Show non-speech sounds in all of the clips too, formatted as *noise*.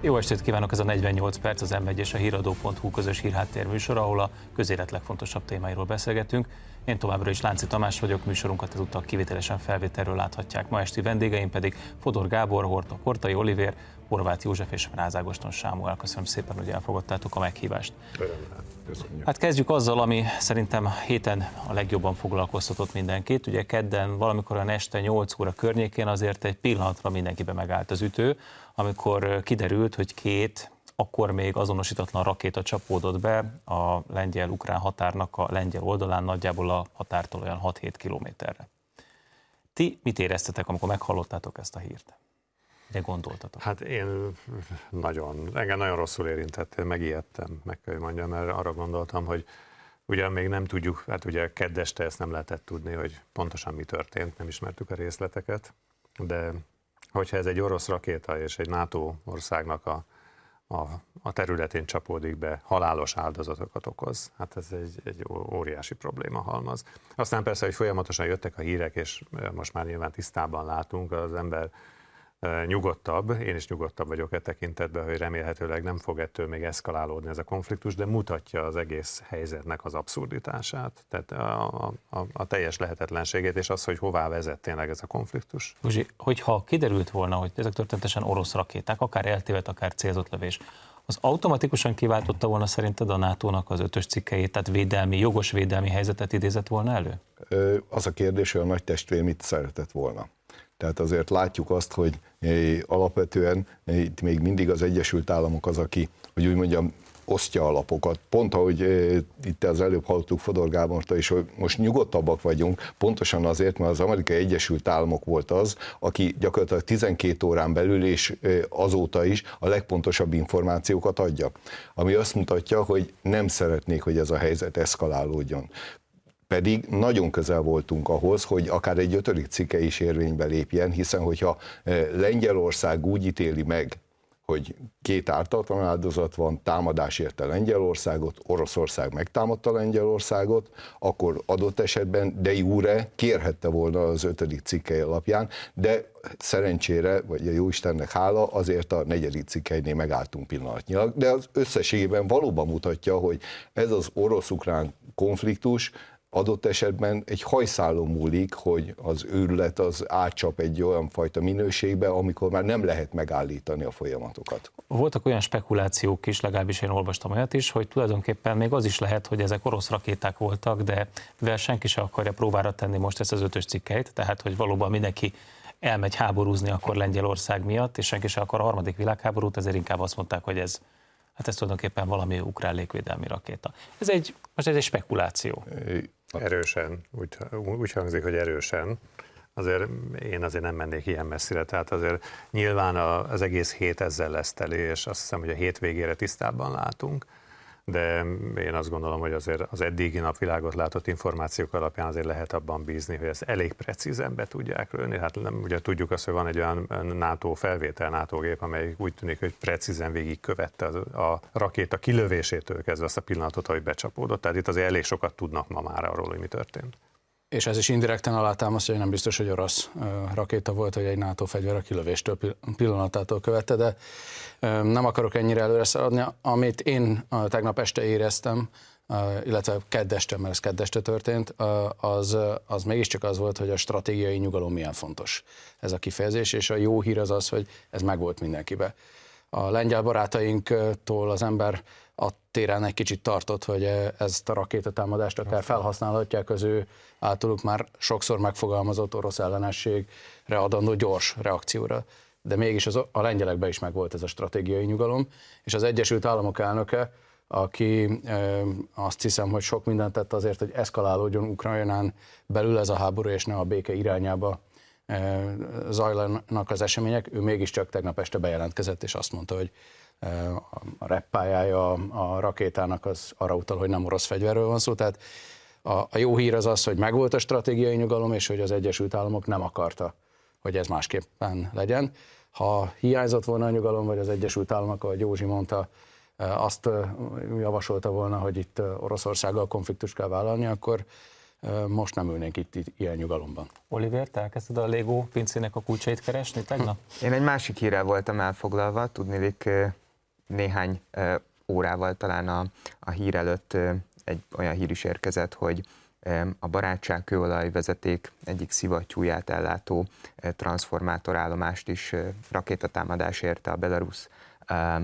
Jó estét kívánok, ez a 48 perc az M1 és a híradó.hu közös hírháttér műsor, ahol a közélet legfontosabb témáiról beszélgetünk. Én továbbra is Lánci Tamás vagyok, műsorunkat ezúttal kivételesen felvételről láthatják. Ma esti vendégeim pedig Fodor Gábor, Horta, Hortai Olivér, Horváth József és Ráz Ágoston Sámuel. Köszönöm szépen, hogy elfogadtátok a meghívást. Köszönjük. Hát kezdjük azzal, ami szerintem héten a legjobban foglalkoztatott mindenkit. Ugye kedden valamikor a este 8 óra környékén azért egy pillanatra mindenkibe megállt az ütő, amikor kiderült, hogy két akkor még azonosítatlan rakéta csapódott be a lengyel-ukrán határnak a lengyel oldalán, nagyjából a határtól olyan 6-7 kilométerre. Ti mit éreztetek, amikor meghallottátok ezt a hírt? De gondoltatok? Hát én nagyon, engem nagyon rosszul érintett, megijedtem, meg kell mondjam, mert arra gondoltam, hogy ugye még nem tudjuk, hát ugye keddeste ezt nem lehetett tudni, hogy pontosan mi történt, nem ismertük a részleteket, de hogyha ez egy orosz rakéta és egy NATO országnak a, a, a területén csapódik be, halálos áldozatokat okoz. Hát ez egy, egy óriási probléma halmaz. Aztán persze, hogy folyamatosan jöttek a hírek, és most már nyilván tisztában látunk, az ember nyugodtabb, én is nyugodtabb vagyok e tekintetben, hogy remélhetőleg nem fog ettől még eszkalálódni ez a konfliktus, de mutatja az egész helyzetnek az abszurditását, tehát a, a, a teljes lehetetlenségét, és az, hogy hová vezet tényleg ez a konfliktus. Uzsi, hogyha kiderült volna, hogy ezek történetesen orosz rakéták, akár eltévedt, akár célzott lövés, az automatikusan kiváltotta volna szerinted a NATO-nak az ötös cikkeit, tehát védelmi, jogos védelmi helyzetet idézett volna elő? Az a kérdés, hogy a nagy testvér mit szeretett volna. Tehát azért látjuk azt, hogy eh, alapvetően eh, itt még mindig az Egyesült Államok az, aki, hogy úgy mondjam, osztja alapokat. Pont ahogy e, itt az előbb hallottuk Fodor Gáborta is, hogy most nyugodtabbak vagyunk, pontosan azért, mert az Amerikai Egyesült Államok volt az, aki gyakorlatilag 12 órán belül és azóta is a legpontosabb információkat adja. Ami azt mutatja, hogy nem szeretnék, hogy ez a helyzet eszkalálódjon pedig nagyon közel voltunk ahhoz, hogy akár egy ötödik cikke is érvénybe lépjen, hiszen hogyha eh, Lengyelország úgy ítéli meg, hogy két ártatlan áldozat van, támadás érte Lengyelországot, Oroszország megtámadta Lengyelországot, akkor adott esetben de jure kérhette volna az ötödik cikkely alapján, de szerencsére, vagy a Jóistennek hála, azért a negyedik cikkelynél megálltunk pillanatnyilag, de az összességében valóban mutatja, hogy ez az orosz-ukrán konfliktus adott esetben egy hajszálon múlik, hogy az őrület az átcsap egy olyan fajta minőségbe, amikor már nem lehet megállítani a folyamatokat. Voltak olyan spekulációk is, legalábbis én olvastam olyat is, hogy tulajdonképpen még az is lehet, hogy ezek orosz rakéták voltak, de mivel senki se akarja próbára tenni most ezt az ötös cikkeit, tehát hogy valóban mindenki elmegy háborúzni akkor Lengyelország miatt, és senki se akar a harmadik világháborút, ezért inkább azt mondták, hogy ez hát ez tulajdonképpen valami ukrán légvédelmi rakéta. Ez egy, most ez egy spekuláció. Erősen, úgy, úgy hangzik, hogy erősen. Azért én azért nem mennék ilyen messzire, tehát azért nyilván az egész hét ezzel lesz teli, és azt hiszem, hogy a hétvégére tisztában látunk de én azt gondolom, hogy azért az eddigi napvilágot látott információk alapján azért lehet abban bízni, hogy ezt elég precízen be tudják lőni. Hát nem, ugye tudjuk azt, hogy van egy olyan NATO felvétel, NATO gép, amely úgy tűnik, hogy precízen végig követte a, rakéta kilövésétől kezdve azt a pillanatot, hogy becsapódott. Tehát itt azért elég sokat tudnak ma már arról, hogy mi történt. És ez is indirekten alátámasztja, hogy nem biztos, hogy orosz rakéta volt, hogy egy NATO fegyver a kilövéstől pillanatától követte, de nem akarok ennyire előre szaladni. Amit én tegnap este éreztem, illetve keddeste, mert ez keddeste történt, az, az mégiscsak az volt, hogy a stratégiai nyugalom milyen fontos ez a kifejezés, és a jó hír az az, hogy ez megvolt mindenkibe. A lengyel barátainktól az ember a téren egy kicsit tartott, hogy ezt a rakétatámadást akár felhasználhatják az ő általuk már sokszor megfogalmazott orosz ellenességre adandó gyors reakcióra. De mégis az, a lengyelekben is megvolt ez a stratégiai nyugalom, és az Egyesült Államok elnöke, aki e, azt hiszem, hogy sok mindent tett azért, hogy eszkalálódjon Ukrajnán belül ez a háború, és ne a béke irányába e, zajlanak az események, ő mégiscsak tegnap este bejelentkezett, és azt mondta, hogy a reppájája a rakétának az arra utal, hogy nem orosz fegyverről van szó, tehát a, a jó hír az az, hogy megvolt a stratégiai nyugalom, és hogy az Egyesült Államok nem akarta, hogy ez másképpen legyen. Ha hiányzott volna a nyugalom, vagy az Egyesült Államok, ahogy Józsi mondta, azt javasolta volna, hogy itt Oroszországgal konfliktust kell vállalni, akkor most nem ülnénk itt, itt ilyen nyugalomban. Oliver, te elkezdted a Lego pincének a kulcsait keresni tegnap? Én egy másik hírrel voltam elfoglalva, tudnélik néhány órával talán a, a hír előtt egy olyan hír is érkezett, hogy a barátság kőolajvezeték egyik szivattyúját ellátó transformátorállomást is rakétatámadás érte a Belarus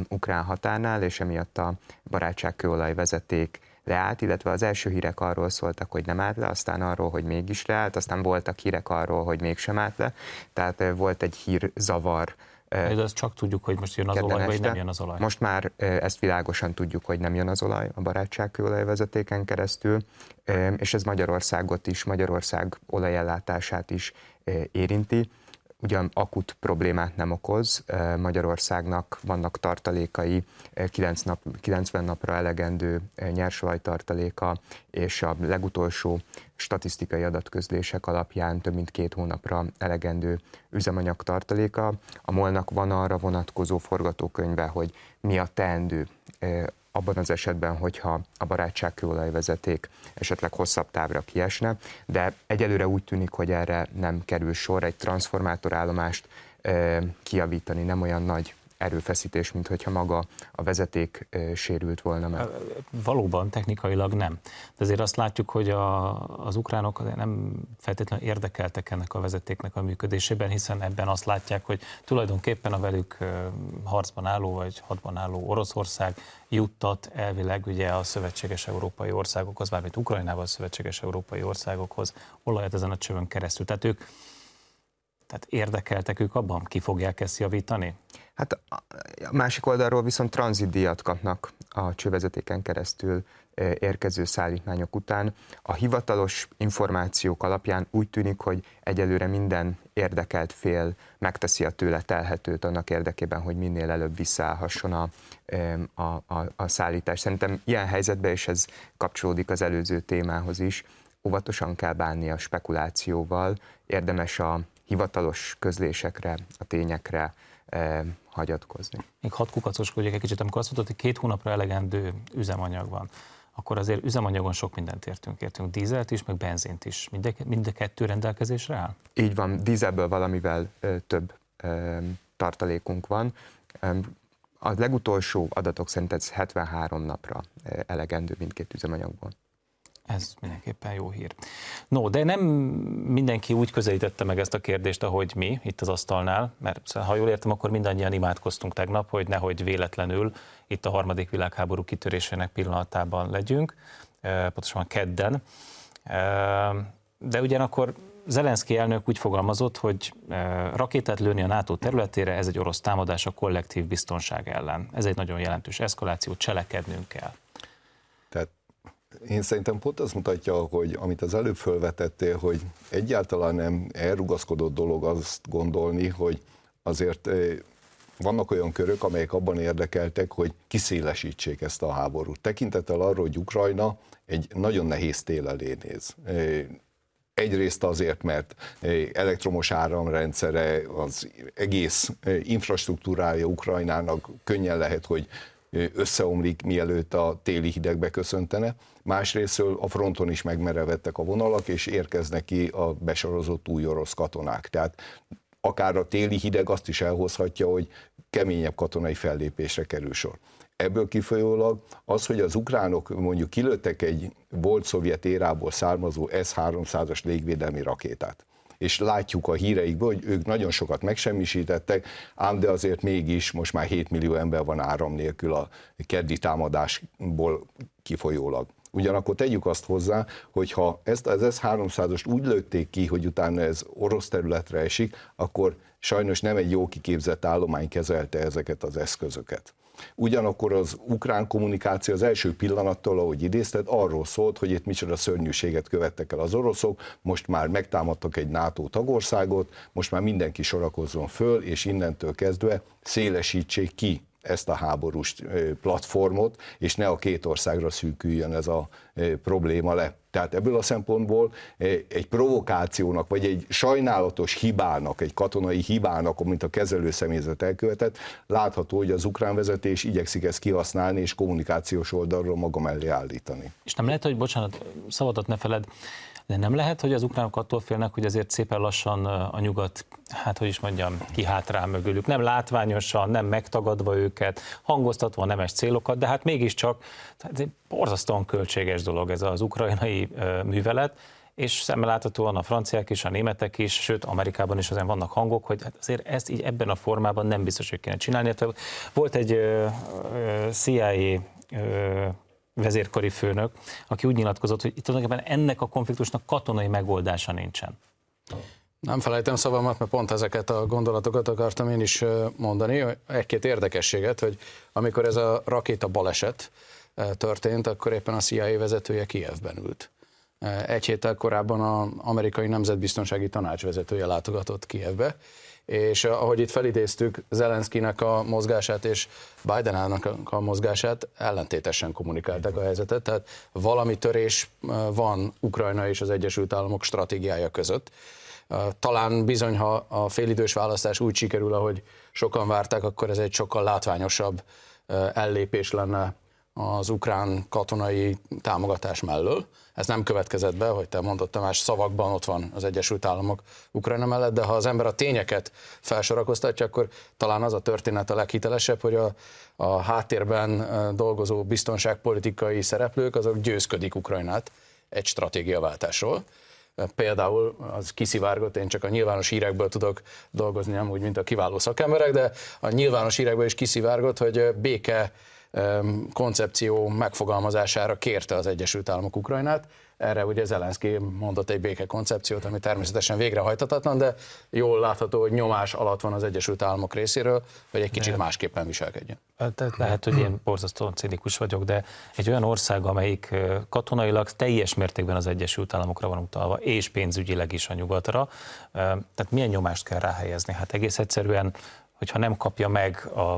ukrán határnál, és emiatt a barátság kőolajvezeték leállt, illetve az első hírek arról szóltak, hogy nem állt le, aztán arról, hogy mégis leállt, aztán voltak hírek arról, hogy mégsem állt le, tehát volt egy hír zavar de azt csak tudjuk, hogy most jön az olaj, vagy nem jön az olaj. Most már ezt világosan tudjuk, hogy nem jön az olaj a barátságkőolajvezetéken keresztül, és ez Magyarországot is, Magyarország olajellátását is érinti ugyan akut problémát nem okoz. Magyarországnak vannak tartalékai, 9 nap, 90 napra elegendő nyersolajtartaléka, és a legutolsó statisztikai adatközlések alapján több mint két hónapra elegendő üzemanyag tartaléka. A molnak van arra vonatkozó forgatókönyve, hogy mi a teendő abban az esetben, hogyha a barátság kőolajvezeték esetleg hosszabb távra kiesne, de egyelőre úgy tűnik, hogy erre nem kerül sor, egy transformátorállomást kiavítani. Nem olyan nagy erőfeszítés, mint hogyha maga a vezeték sérült volna meg. Valóban, technikailag nem. De azért azt látjuk, hogy a, az ukránok nem feltétlenül érdekeltek ennek a vezetéknek a működésében, hiszen ebben azt látják, hogy tulajdonképpen a velük harcban álló vagy hadban álló Oroszország juttat elvileg ugye a szövetséges európai országokhoz, mármint Ukrajnával szövetséges európai országokhoz olajat ezen a csövön keresztül. Tehát ők tehát érdekeltek ők abban, ki fogják ezt javítani? Hát a másik oldalról viszont tranzitdíjat kapnak a csővezetéken keresztül érkező szállítmányok után. A hivatalos információk alapján úgy tűnik, hogy egyelőre minden érdekelt fél megteszi a tőle telhetőt annak érdekében, hogy minél előbb visszaállhasson a, a, a, a szállítás. Szerintem ilyen helyzetben, és ez kapcsolódik az előző témához is, óvatosan kell bánni a spekulációval, érdemes a hivatalos közlésekre, a tényekre eh, hagyatkozni. Még hat kukacoskodjak egy kicsit, amikor azt mondod, hogy két hónapra elegendő üzemanyag van, akkor azért üzemanyagon sok mindent értünk. Értünk dízelt is, meg benzint is. Mind, mind a kettő rendelkezésre áll? Így van, dízelből valamivel ö, több ö, tartalékunk van. A legutolsó adatok szerint ez 73 napra elegendő mindkét üzemanyagból. Ez mindenképpen jó hír. No, de nem mindenki úgy közelítette meg ezt a kérdést, ahogy mi itt az asztalnál, mert ha jól értem, akkor mindannyian imádkoztunk tegnap, hogy nehogy véletlenül itt a harmadik világháború kitörésének pillanatában legyünk, pontosan kedden. De ugyanakkor Zelenszky elnök úgy fogalmazott, hogy rakétát lőni a NATO területére, ez egy orosz támadás a kollektív biztonság ellen. Ez egy nagyon jelentős eszkaláció, cselekednünk kell. Én szerintem pont azt mutatja, hogy amit az előbb felvetettél, hogy egyáltalán nem elrugaszkodott dolog azt gondolni, hogy azért eh, vannak olyan körök, amelyek abban érdekeltek, hogy kiszélesítsék ezt a háborút. Tekintettel arról, hogy Ukrajna egy nagyon nehéz tél elé néz. Eh, egyrészt azért, mert eh, elektromos áramrendszere, az egész infrastruktúrája Ukrajnának könnyen lehet, hogy összeomlik, mielőtt a téli hideg beköszöntene. Másrésztől a fronton is megmerevettek a vonalak, és érkeznek ki a besorozott új orosz katonák. Tehát akár a téli hideg azt is elhozhatja, hogy keményebb katonai fellépésre kerül sor. Ebből kifolyólag az, hogy az ukránok mondjuk kilőttek egy volt szovjet érából származó S-300-as légvédelmi rakétát, és látjuk a híreikből, hogy ők nagyon sokat megsemmisítettek, ám de azért mégis most már 7 millió ember van áram nélkül a keddi támadásból kifolyólag. Ugyanakkor tegyük azt hozzá, hogy ha ezt az S-300-ost úgy lőtték ki, hogy utána ez orosz területre esik, akkor sajnos nem egy jó kiképzett állomány kezelte ezeket az eszközöket. Ugyanakkor az ukrán kommunikáció az első pillanattól, ahogy idézted, arról szólt, hogy itt micsoda szörnyűséget követtek el az oroszok, most már megtámadtak egy NATO tagországot, most már mindenki sorakozzon föl, és innentől kezdve szélesítsék ki ezt a háborús platformot, és ne a két országra szűküljön ez a probléma le. Tehát ebből a szempontból egy provokációnak, vagy egy sajnálatos hibának, egy katonai hibának, mint a kezelő személyzet elkövetett, látható, hogy az ukrán vezetés igyekszik ezt kihasználni és kommunikációs oldalról maga mellé állítani. És nem lehet, hogy bocsánat, szavadat ne feled, de nem lehet, hogy az ukránok attól félnek, hogy azért szépen lassan a nyugat, hát hogy is mondjam, kihátrál mögülük. Nem látványosan, nem megtagadva őket, hangoztatva nemes célokat, de hát mégiscsak ez egy borzasztóan költséges dolog ez az ukrajnai művelet, és szemmel láthatóan a franciák is, a németek is, sőt Amerikában is azért vannak hangok, hogy hát azért ezt így ebben a formában nem biztos, hogy kéne csinálni. Hát, volt egy CIA vezérkari főnök, aki úgy nyilatkozott, hogy itt tulajdonképpen ennek a konfliktusnak katonai megoldása nincsen. Nem felejtem szavamat, mert pont ezeket a gondolatokat akartam én is mondani. Egy-két érdekességet, hogy amikor ez a rakéta baleset történt, akkor éppen a CIA vezetője Kievben ült. Egy héttel korábban az amerikai nemzetbiztonsági tanács vezetője látogatott Kievbe, és eh, ahogy itt felidéztük Zelenszkinek a mozgását és Bidenának a mozgását, ellentétesen kommunikálták a helyzetet, tehát valami törés eh, van Ukrajna és az Egyesült Államok stratégiája között. Eh, talán bizony, ha a félidős választás úgy sikerül, ahogy sokan várták, akkor ez egy sokkal látványosabb ellépés lenne az ukrán katonai támogatás mellől. Ez nem következett be, hogy te mondod Tamás, szavakban ott van az Egyesült Államok Ukrajna mellett, de ha az ember a tényeket felsorakoztatja, akkor talán az a történet a leghitelesebb, hogy a, a háttérben dolgozó biztonságpolitikai szereplők, azok győzködik Ukrajnát egy stratégiaváltásról. Például az kiszivárgott, én csak a nyilvános hírekből tudok dolgozni, nem úgy, mint a kiváló szakemberek, de a nyilvános hírekből is kiszivárgott, hogy béke koncepció megfogalmazására kérte az Egyesült Államok Ukrajnát. Erre ugye Zelenszky mondott egy béke koncepciót, ami természetesen végrehajtatatlan, de jól látható, hogy nyomás alatt van az Egyesült Államok részéről, hogy egy kicsit másképpen viselkedjen. Tehát lehet, hogy én borzasztóan cinikus vagyok, de egy olyan ország, amelyik katonailag teljes mértékben az Egyesült Államokra van utalva, és pénzügyileg is a nyugatra, tehát milyen nyomást kell ráhelyezni? Hát egész egyszerűen hogyha nem kapja meg a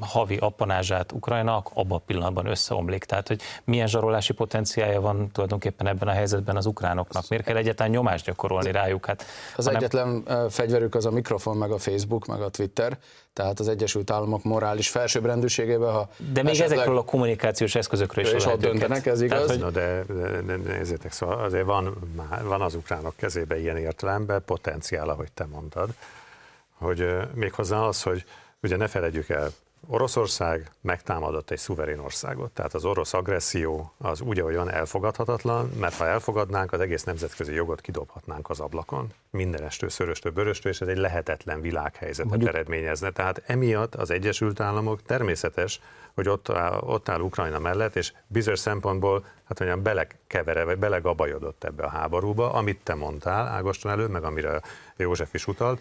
havi appanázsát Ukrajna, abban a pillanatban összeomlik. Tehát, hogy milyen zsarolási potenciája van tulajdonképpen ebben a helyzetben az ukránoknak? Miért kell egyáltalán nyomást gyakorolni rájuk? Hát, az hanem... egyetlen fegyverük az a mikrofon, meg a Facebook, meg a Twitter, tehát az Egyesült Államok morális felsőbbrendűségében, ha De még esetleg... ezekről a kommunikációs eszközökről is és ott döntenek, ez igaz? Tehát, hogy... de, de, de, nézzétek, szóval azért van, van az ukránok kezében ilyen értelemben potenciál, ahogy te mondtad, hogy méghozzá az, hogy ugye ne felejtjük el, Oroszország megtámadott egy szuverén országot, tehát az orosz agresszió az úgy olyan elfogadhatatlan, mert ha elfogadnánk, az egész nemzetközi jogot kidobhatnánk az ablakon, mindenestől, szöröstől, böröstől, és ez egy lehetetlen világhelyzetet Mondjuk... eredményezne. Tehát emiatt az Egyesült Államok természetes, hogy ott áll, ott áll Ukrajna mellett, és bizonyos szempontból, hát mondjam, belekevere, vagy belegabajodott ebbe a háborúba, amit te mondtál Ágoston előtt, meg amire József is utalt,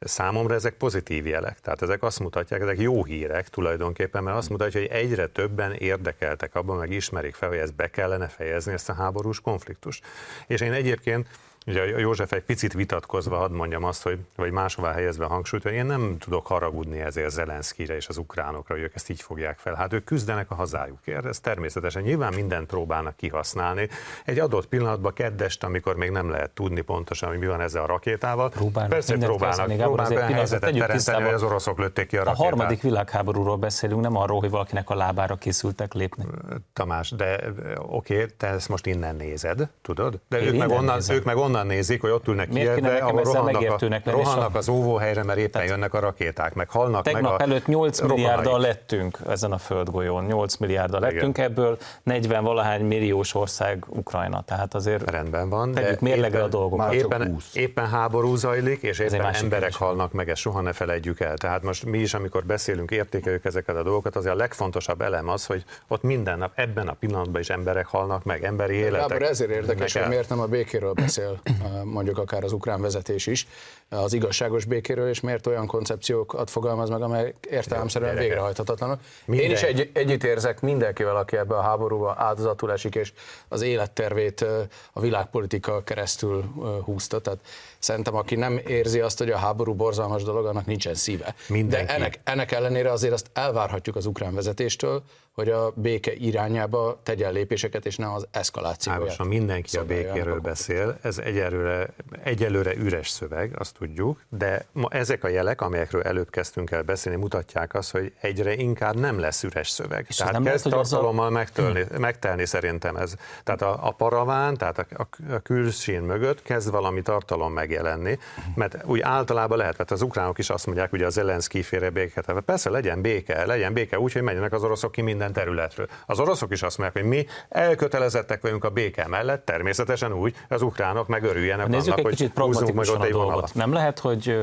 Számomra ezek pozitív jelek, tehát ezek azt mutatják, ezek jó hírek tulajdonképpen, mert azt mutatja, hogy egyre többen érdekeltek abban, meg ismerik fel, hogy ezt be kellene fejezni, ezt a háborús konfliktust. És én egyébként Ugye a József egy picit vitatkozva hadd mondjam azt, hogy, vagy máshová helyezve a hangsúlyt, hogy én nem tudok haragudni ezért Zelenszkire és az ukránokra, hogy ők ezt így fogják fel. Hát ők küzdenek a hazájukért, ez természetesen nyilván mindent próbálnak kihasználni. Egy adott pillanatban keddest, amikor még nem lehet tudni pontosan, hogy mi van ezzel a rakétával. Próbálnak, Persze próbálnak, próbálnak olyan helyzetet teremteni, hogy az oroszok lőtték ki a rakétát. A harmadik világháborúról beszélünk, nem arról, hogy valakinek a lábára készültek lépni. Tamás, de oké, te ezt most innen nézed, tudod? De ők meg, onnan, ők meg onnan nézik, hogy ott ülnek Kievbe, ahol rohannak, a, rohannak az óvóhelyre, mert éppen Tehát jönnek a rakéták, meg halnak tegnap meg a előtt 8 milliárddal lettünk ezen a földgolyón, 8 milliárddal lettünk, Igen. ebből 40 valahány milliós ország Ukrajna, tehát azért rendben van, tegyük mérlegre a dolgokat. Éppen, éppen háború zajlik, és éppen emberek halnak meg, ezt soha ne felejtjük el. Tehát most mi is, amikor beszélünk, értékeljük ezeket a dolgokat, azért a legfontosabb elem az, hogy ott minden nap, ebben a pillanatban is emberek halnak meg, emberi életek. Gábor, ezért érdekes, hogy miért nem a békéről beszél *clears throat* mondjuk akár az ukrán vezetés is, az igazságos békéről, és miért olyan koncepciókat fogalmaz meg, amelyek értelemszerűen végrehajthatatlanok. Minden. Én is egy, együtt érzek mindenkivel, aki ebbe a háborúba áldozatul esik, és az élettervét a világpolitika keresztül húzta. Tehát szerintem, aki nem érzi azt, hogy a háború borzalmas dolog, annak nincsen szíve. Mindenki. De ennek, ennek ellenére azért azt elvárhatjuk az ukrán vezetéstől, hogy a béke irányába tegyen lépéseket, és ne az eszkalációját. Ágosan mindenki a békéről beszél, ez egyelőre, egyelőre üres szöveg, azt tudjuk, de ma ezek a jelek, amelyekről előbb kezdtünk el beszélni, mutatják azt, hogy egyre inkább nem lesz üres szöveg. És tehát nem kezd lehet, tartalommal a... megtölni, megtelni szerintem ez. Tehát a, a paraván, tehát a, a, külsín mögött kezd valami tartalom megjelenni, mert úgy általában lehet, mert az ukránok is azt mondják, hogy az Zelenszky féle béket. Persze legyen béke, legyen béke úgy, hogy menjenek az oroszok ki minden területről. Az oroszok is azt mondják, hogy mi elkötelezettek vagyunk a béke mellett, természetesen úgy, az ukránok meg örüljenek Nézzük annak, egy kicsit hogy meg ott a dolgot. Nem lehet, hogy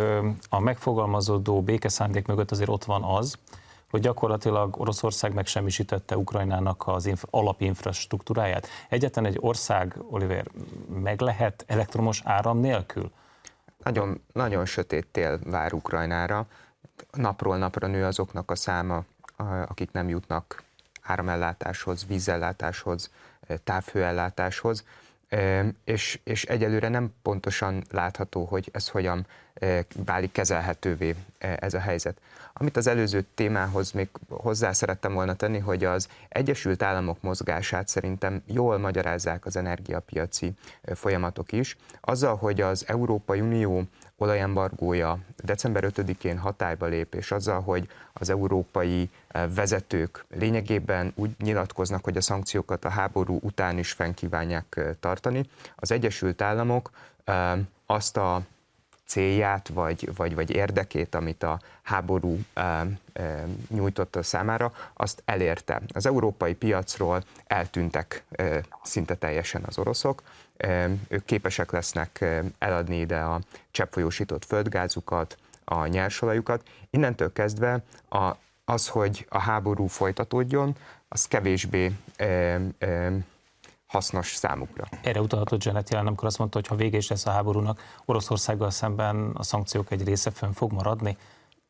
a megfogalmazódó békeszándék mögött azért ott van az, hogy gyakorlatilag Oroszország megsemmisítette Ukrajnának az inf- alapinfrastruktúráját. Egyetlen egy ország, Oliver, meg lehet elektromos áram nélkül? Nagyon, nagyon sötét tél vár Ukrajnára. Napról napra nő azoknak a száma, akik nem jutnak áramellátáshoz, vízellátáshoz, távhőellátáshoz és, és egyelőre nem pontosan látható, hogy ez hogyan válik kezelhetővé ez a helyzet. Amit az előző témához még hozzá szerettem volna tenni, hogy az Egyesült Államok mozgását szerintem jól magyarázzák az energiapiaci folyamatok is. Azzal, hogy az Európai Unió olajembargója. December 5-én hatályba lép, és azzal, hogy az európai eh, vezetők lényegében úgy nyilatkoznak, hogy a szankciókat a háború után is fenn kívánják eh, tartani, az Egyesült Államok eh, azt a célját vagy, vagy, vagy érdekét, amit a háború e, e, nyújtotta számára, azt elérte. Az európai piacról eltűntek e, szinte teljesen az oroszok, ők képesek lesznek eladni ide a cseppfolyósított földgázukat, a nyersolajukat. Innentől kezdve a, az, hogy a háború folytatódjon, az kevésbé e, e, hasznos számukra. Erre utalhatott Janet jelen, amikor azt mondta, hogy ha vége is lesz a háborúnak, Oroszországgal szemben a szankciók egy része fönn fog maradni.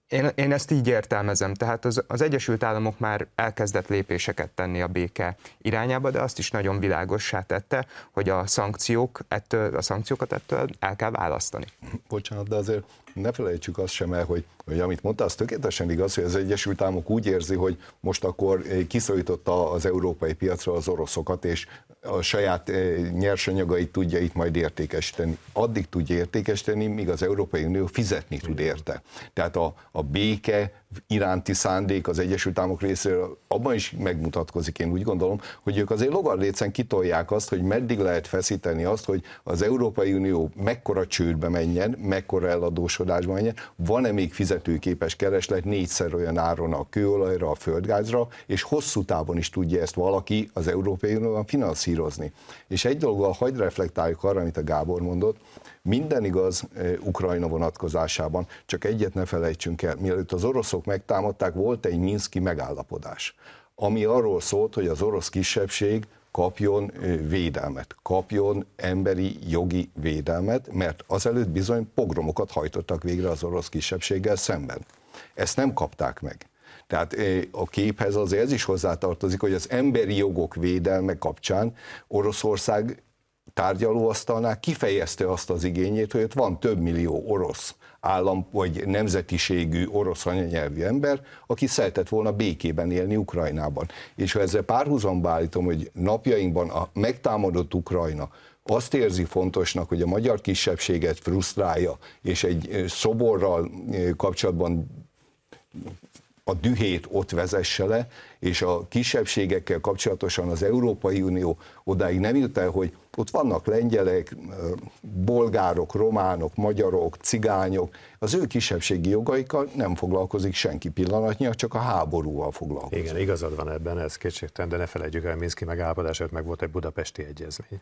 Én, én ezt így értelmezem, tehát az, az Egyesült Államok már elkezdett lépéseket tenni a béke irányába, de azt is nagyon világossá tette, hogy a szankciók ettől, a szankciókat ettől el kell választani. Bocsánat, de azért ne felejtsük azt sem el, hogy, hogy amit mondta, az tökéletesen igaz, hogy az Egyesült Államok úgy érzi, hogy most akkor kiszorította az európai piacra az oroszokat, és a saját eh, nyersanyagait tudja itt majd értékesíteni. Addig tudja értékesíteni, míg az Európai Unió fizetni tud érte. Tehát a, a béke iránti szándék az Egyesült Államok részéről abban is megmutatkozik, én úgy gondolom, hogy ők azért logarlécen kitolják azt, hogy meddig lehet feszíteni azt, hogy az Európai Unió mekkora csődbe menjen, mekkora eladósodásba menjen, van-e még fizetőképes kereslet négyszer olyan áron a kőolajra, a földgázra, és hosszú távon is tudja ezt valaki az Európai Unióban finanszírozni. És egy dologgal hagyd reflektáljuk arra, amit a Gábor mondott, minden igaz Ukrajna vonatkozásában, csak egyet ne felejtsünk el, mielőtt az oroszok megtámadták, volt egy Minszki megállapodás, ami arról szólt, hogy az orosz kisebbség kapjon védelmet, kapjon emberi jogi védelmet, mert azelőtt bizony pogromokat hajtottak végre az orosz kisebbséggel szemben. Ezt nem kapták meg. Tehát a képhez azért ez is hozzátartozik, hogy az emberi jogok védelme kapcsán Oroszország tárgyalóasztalnál kifejezte azt az igényét, hogy ott van több millió orosz állam vagy nemzetiségű orosz anyanyelvű ember, aki szeretett volna békében élni Ukrajnában. És ha ezzel párhuzamba állítom, hogy napjainkban a megtámadott Ukrajna azt érzi fontosnak, hogy a magyar kisebbséget frusztrálja, és egy szoborral kapcsolatban a dühét ott vezesse le, és a kisebbségekkel kapcsolatosan az Európai Unió odáig nem jut el, hogy ott vannak lengyelek, bolgárok, románok, magyarok, cigányok, az ő kisebbségi jogaikkal nem foglalkozik senki pillanatnyilag, csak a háborúval foglalkozik. Igen, igazad van ebben, ez kétségtelen, de ne felejtjük el, Minszki megállapodás, meg volt egy budapesti egyezmény.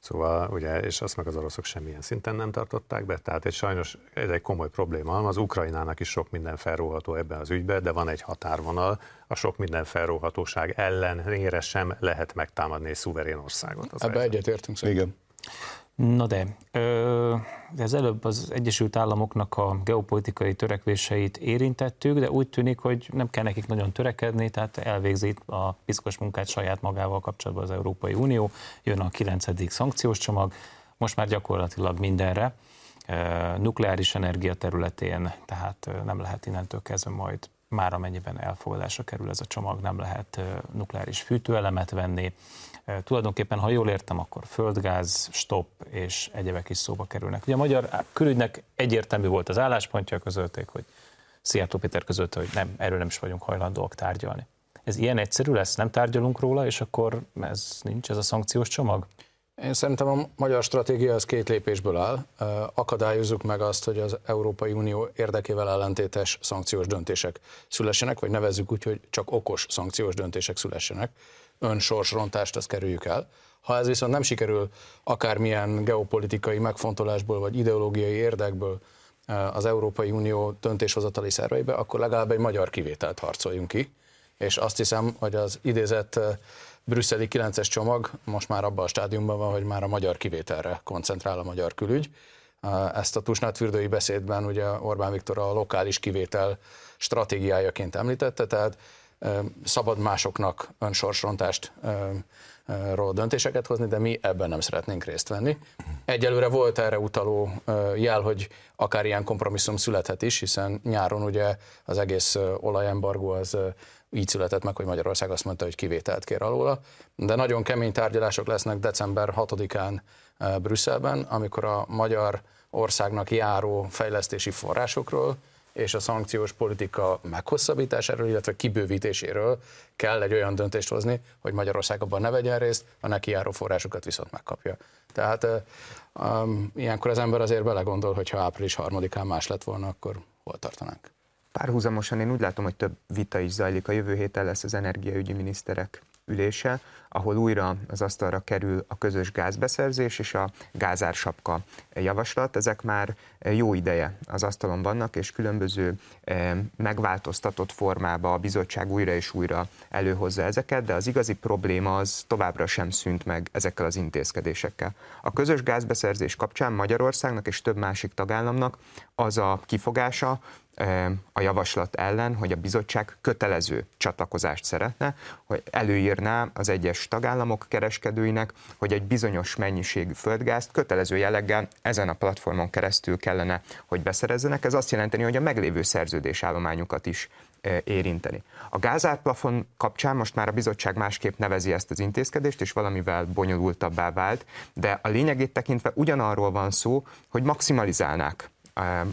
Szóval, ugye, és azt meg az oroszok semmilyen szinten nem tartották be, tehát egy sajnos ez egy komoly probléma. Az Ukrajnának is sok minden felróható ebben az ügyben, de van egy határvonal, a sok minden felróhatóság ellenére sem lehet megtámadni egy szuverén országot. Ebbe egyetértünk szerintem. Igen. Na de, ez előbb az Egyesült Államoknak a geopolitikai törekvéseit érintettük, de úgy tűnik, hogy nem kell nekik nagyon törekedni, tehát elvégzi a piszkos munkát saját magával kapcsolatban az Európai Unió, jön a 9. szankciós csomag, most már gyakorlatilag mindenre, nukleáris energia területén, tehát nem lehet innentől kezdve majd már amennyiben elfogadásra kerül ez a csomag, nem lehet nukleáris fűtőelemet venni, Tulajdonképpen, ha jól értem, akkor földgáz, stop és egyebek is szóba kerülnek. Ugye a magyar külügynek egyértelmű volt az álláspontja, közölték, hogy Szijjártó Péter között, hogy nem, erről nem is vagyunk hajlandóak tárgyalni. Ez ilyen egyszerű lesz, nem tárgyalunk róla, és akkor ez nincs, ez a szankciós csomag? Én szerintem a magyar stratégia az két lépésből áll. Akadályozzuk meg azt, hogy az Európai Unió érdekével ellentétes szankciós döntések szülessenek, vagy nevezzük úgy, hogy csak okos szankciós döntések szülessenek önsorsrontást, azt kerüljük el. Ha ez viszont nem sikerül akármilyen geopolitikai megfontolásból vagy ideológiai érdekből eh, az Európai Unió döntéshozatali szerveibe, akkor legalább egy magyar kivételt harcoljunk ki. És azt hiszem, hogy az idézett eh, brüsszeli 9-es csomag most már abban a stádiumban van, hogy már a magyar kivételre koncentrál a magyar külügy. Eh, ezt a Tusnádfürdői beszédben ugye Orbán Viktor a lokális kivétel stratégiájaként említette, tehát szabad másoknak önsorsrontást ról döntéseket hozni, de mi ebben nem szeretnénk részt venni. Egyelőre volt erre utaló jel, hogy akár ilyen kompromisszum születhet is, hiszen nyáron ugye az egész olajembargó az így született meg, hogy Magyarország azt mondta, hogy kivételt kér alóla. De nagyon kemény tárgyalások lesznek december 6-án Brüsszelben, amikor a magyar országnak járó fejlesztési forrásokról és a szankciós politika meghosszabbításáról, illetve kibővítéséről kell egy olyan döntést hozni, hogy Magyarország abban ne vegyen részt, a neki járó forrásokat viszont megkapja. Tehát um, ilyenkor az ember azért belegondol, hogy ha április harmadikán más lett volna, akkor hol tartanánk? Párhuzamosan én úgy látom, hogy több vita is zajlik. A jövő héten lesz az energiaügyi miniszterek ülése, ahol újra az asztalra kerül a közös gázbeszerzés és a gázársapka javaslat. Ezek már jó ideje az asztalon vannak, és különböző eh, megváltoztatott formába a bizottság újra és újra előhozza ezeket, de az igazi probléma az továbbra sem szűnt meg ezekkel az intézkedésekkel. A közös gázbeszerzés kapcsán Magyarországnak és több másik tagállamnak az a kifogása, a javaslat ellen, hogy a bizottság kötelező csatlakozást szeretne, hogy előírná az egyes tagállamok kereskedőinek, hogy egy bizonyos mennyiségű földgázt kötelező jelleggel ezen a platformon keresztül kellene, hogy beszerezzenek. Ez azt jelenteni, hogy a meglévő szerződésállományukat is érinteni. A gázárplafon kapcsán most már a bizottság másképp nevezi ezt az intézkedést, és valamivel bonyolultabbá vált, de a lényegét tekintve ugyanarról van szó, hogy maximalizálnák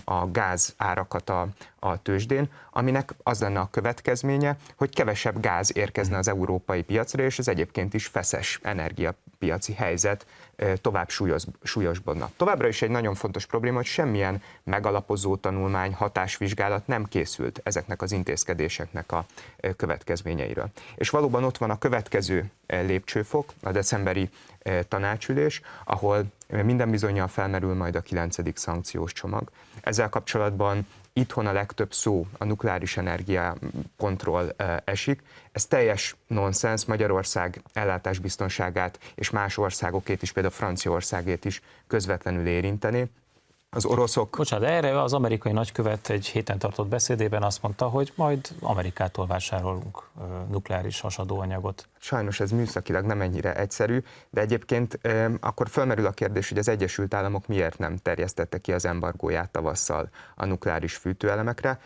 a gáz árakat a, a tőzsdén, aminek az lenne a következménye, hogy kevesebb gáz érkezne az európai piacra, és az egyébként is feszes energiapiaci helyzet tovább súlyos, súlyosbodna. Továbbra is egy nagyon fontos probléma, hogy semmilyen megalapozó tanulmány, hatásvizsgálat nem készült ezeknek az intézkedéseknek a következményeiről. És valóban ott van a következő lépcsőfok, a decemberi tanácsülés, ahol minden bizonyal felmerül majd a 9. szankciós csomag. Ezzel kapcsolatban itthon a legtöbb szó a nukleáris energia pontról esik. Ez teljes nonsens Magyarország ellátásbiztonságát és más országokét is, például Franciaországét is közvetlenül érinteni az oroszok... Bocsánat, erre az amerikai nagykövet egy héten tartott beszédében azt mondta, hogy majd Amerikától vásárolunk nukleáris hasadóanyagot. Sajnos ez műszakilag nem ennyire egyszerű, de egyébként akkor felmerül a kérdés, hogy az Egyesült Államok miért nem terjesztette ki az embargóját tavasszal a nukleáris fűtőelemekre,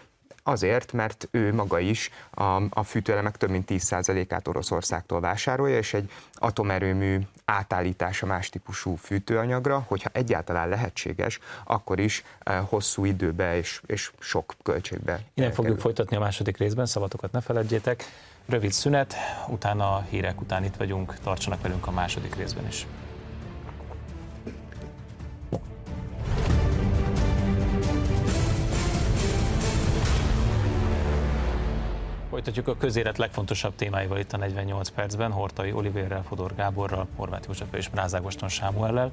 Azért, mert ő maga is a, a fűtőelemek több mint 10%-át Oroszországtól vásárolja, és egy atomerőmű átállítása más típusú fűtőanyagra, hogyha egyáltalán lehetséges, akkor is eh, hosszú időbe és, és sok költségbe. Innen fogjuk folytatni a második részben, szavatokat ne feledjétek. Rövid szünet, utána a hírek után itt vagyunk, tartsanak velünk a második részben is. Folytatjuk a közélet legfontosabb témáival itt a 48 percben, Hortai Olivérrel, Fodor Gáborral, Horváth Józseffel és Mrázágoston Sámuellel.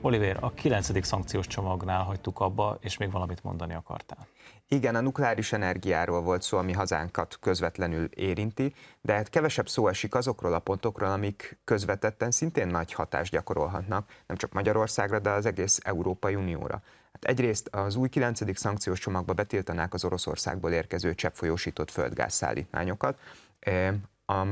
Oliver, a 9. szankciós csomagnál hagytuk abba, és még valamit mondani akartál. Igen, a nukleáris energiáról volt szó, ami hazánkat közvetlenül érinti, de hát kevesebb szó esik azokról a pontokról, amik közvetetten szintén nagy hatást gyakorolhatnak, nem csak Magyarországra, de az egész Európai Unióra. Hát egyrészt az új 9. szankciós csomagba betiltanák az Oroszországból érkező cseppfolyósított földgázszállítmányokat. A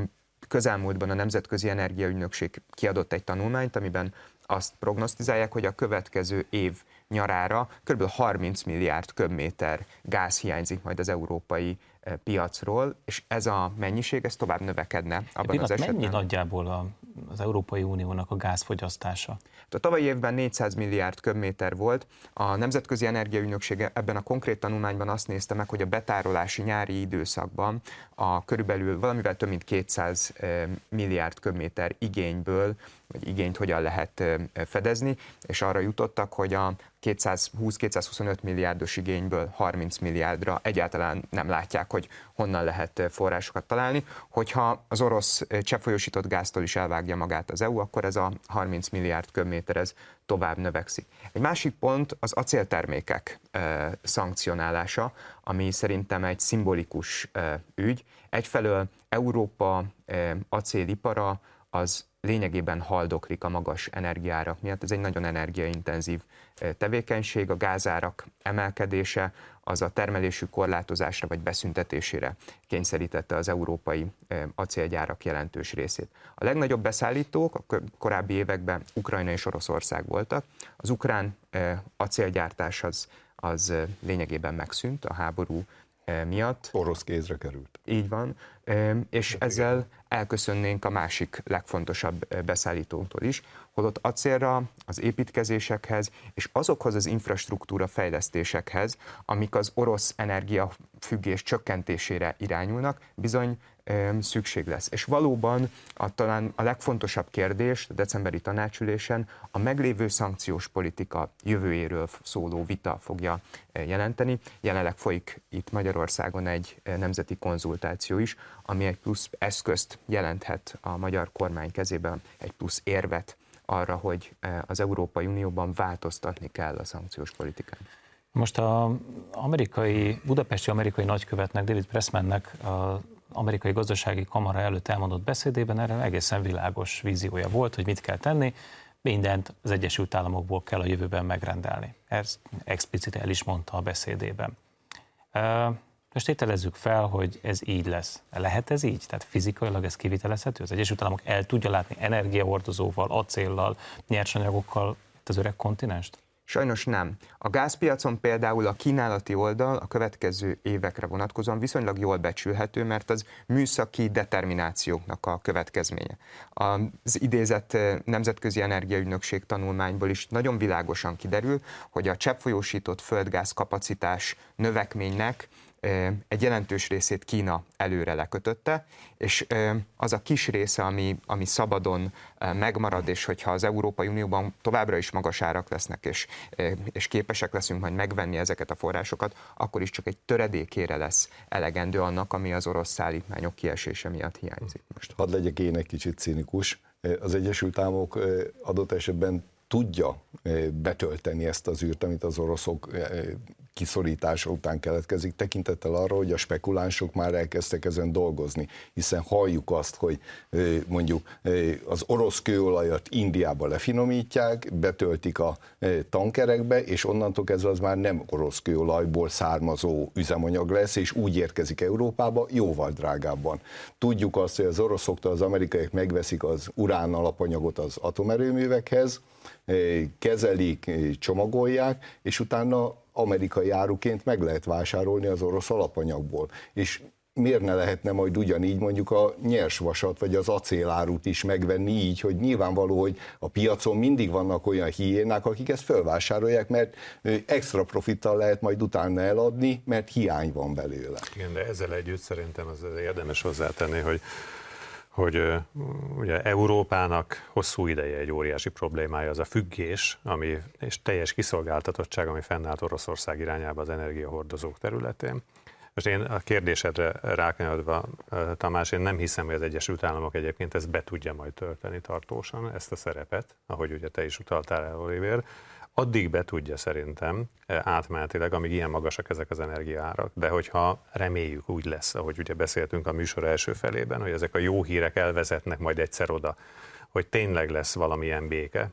közelmúltban a Nemzetközi Energiaügynökség kiadott egy tanulmányt, amiben azt prognosztizálják, hogy a következő év nyarára kb. 30 milliárd köbméter gáz hiányzik majd az európai piacról, és ez a mennyiség ez tovább növekedne abban az esetben. Mennyi nagyjából az Európai Uniónak a gázfogyasztása? A tavalyi évben 400 milliárd köbméter volt. A Nemzetközi Energiaügynökség ebben a konkrét tanulmányban azt nézte meg, hogy a betárolási nyári időszakban a körülbelül valamivel több mint 200 eh, milliárd köbméter igényből vagy igényt hogyan lehet fedezni, és arra jutottak, hogy a 220-225 milliárdos igényből 30 milliárdra egyáltalán nem látják, hogy honnan lehet forrásokat találni. Hogyha az orosz cseppfolyósított gáztól is elvágja magát az EU, akkor ez a 30 milliárd köbméter ez tovább növekszik. Egy másik pont az acéltermékek szankcionálása, ami szerintem egy szimbolikus ügy. Egyfelől Európa acélipara az lényegében haldoklik a magas energiárak miatt. Ez egy nagyon energiaintenzív tevékenység, a gázárak emelkedése az a termelésük korlátozásra vagy beszüntetésére kényszerítette az európai acélgyárak jelentős részét. A legnagyobb beszállítók a korábbi években Ukrajna és Oroszország voltak. Az ukrán acélgyártás az, az lényegében megszűnt a háború miatt. Orosz kézre került. Így van, és ezzel elköszönnénk a másik legfontosabb beszállítótól is, holott acélra, az építkezésekhez és azokhoz az infrastruktúra fejlesztésekhez, amik az orosz energiafüggés csökkentésére irányulnak, bizony szükség lesz. És valóban a, talán a legfontosabb kérdés a decemberi tanácsülésen a meglévő szankciós politika jövőjéről szóló vita fogja jelenteni. Jelenleg folyik itt Magyarországon egy nemzeti konzultáció is, ami egy plusz eszközt jelenthet a magyar kormány kezében, egy plusz érvet arra, hogy az Európai Unióban változtatni kell a szankciós politikán. Most az amerikai, budapesti amerikai nagykövetnek, David Pressmannek a amerikai gazdasági kamara előtt elmondott beszédében erre egészen világos víziója volt, hogy mit kell tenni, mindent az Egyesült Államokból kell a jövőben megrendelni. Ez explicit el is mondta a beszédében. Most tételezzük fel, hogy ez így lesz. Lehet ez így? Tehát fizikailag ez kivitelezhető? Az Egyesült Államok el tudja látni energiahordozóval, acéllal, nyersanyagokkal az öreg kontinenst? Sajnos nem. A gázpiacon például a kínálati oldal a következő évekre vonatkozóan viszonylag jól becsülhető, mert az műszaki determinációknak a következménye. Az idézett eh, Nemzetközi Energiaügynökség tanulmányból is nagyon világosan kiderül, hogy a cseppfolyósított földgáz kapacitás növekménynek egy jelentős részét Kína előre lekötötte, és az a kis része, ami, ami szabadon megmarad, és hogyha az Európai Unióban továbbra is magas árak lesznek, és, és képesek leszünk majd megvenni ezeket a forrásokat, akkor is csak egy töredékére lesz elegendő annak, ami az orosz szállítmányok kiesése miatt hiányzik most. Hadd legyek én egy kicsit cínikus. Az Egyesült Államok adott esetben tudja betölteni ezt az űrt, amit az oroszok kiszorítása után keletkezik, tekintettel arra, hogy a spekulánsok már elkezdtek ezen dolgozni, hiszen halljuk azt, hogy mondjuk az orosz kőolajat Indiába lefinomítják, betöltik a tankerekbe, és onnantól kezdve az már nem orosz kőolajból származó üzemanyag lesz, és úgy érkezik Európába jóval drágábban. Tudjuk azt, hogy az oroszoktól az amerikaiak megveszik az urán alapanyagot az atomerőművekhez, kezelik, csomagolják, és utána amerikai áruként meg lehet vásárolni az orosz alapanyagból. És miért ne lehetne majd ugyanígy mondjuk a nyersvasat vagy az acélárut is megvenni így, hogy nyilvánvaló, hogy a piacon mindig vannak olyan hiénák, akik ezt felvásárolják, mert extra profittal lehet majd utána eladni, mert hiány van belőle. Igen, de ezzel együtt szerintem az érdemes hozzátenni, hogy hogy ugye Európának hosszú ideje egy óriási problémája az a függés, ami, és teljes kiszolgáltatottság, ami fennállt Oroszország irányába az energiahordozók területén. Most én a kérdésedre rákanyodva, Tamás, én nem hiszem, hogy az Egyesült Államok egyébként ezt be tudja majd tölteni tartósan, ezt a szerepet, ahogy ugye te is utaltál el, Oliver. Addig be tudja szerintem átmenetileg, amíg ilyen magasak ezek az energiaárak. De hogyha reméljük úgy lesz, ahogy ugye beszéltünk a műsor első felében, hogy ezek a jó hírek elvezetnek majd egyszer oda, hogy tényleg lesz valamilyen béke,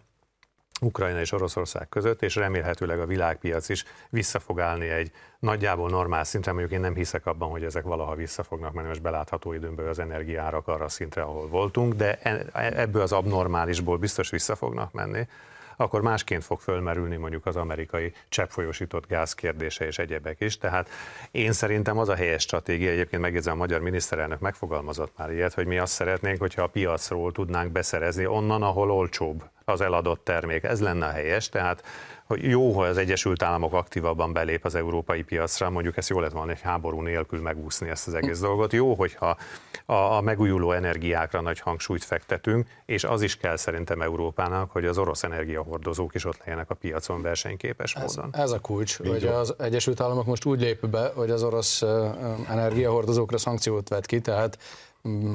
Ukrajna és Oroszország között, és remélhetőleg a világpiac is vissza fog állni egy nagyjából normál szintre, mondjuk én nem hiszek abban, hogy ezek valaha vissza fognak menni, most belátható időnből az energiárak arra szintre, ahol voltunk, de e, ebből az abnormálisból biztos vissza fognak menni akkor másként fog fölmerülni mondjuk az amerikai cseppfolyósított gáz kérdése és egyebek is. Tehát én szerintem az a helyes stratégia, egyébként megjegyzem a magyar miniszterelnök megfogalmazott már ilyet, hogy mi azt szeretnénk, hogyha a piacról tudnánk beszerezni onnan, ahol olcsóbb az eladott termék. Ez lenne a helyes, tehát jó, hogy az Egyesült Államok aktívabban belép az európai piacra, mondjuk ezt jó lett volna egy háború nélkül megúszni ezt az egész dolgot. Jó, hogyha a, a megújuló energiákra nagy hangsúlyt fektetünk, és az is kell szerintem Európának, hogy az orosz energiahordozók is ott legyenek a piacon versenyképes ez, módon. Ez a kulcs, Így hogy jó. az Egyesült Államok most úgy lép be, hogy az orosz energiahordozókra szankciót vet ki, tehát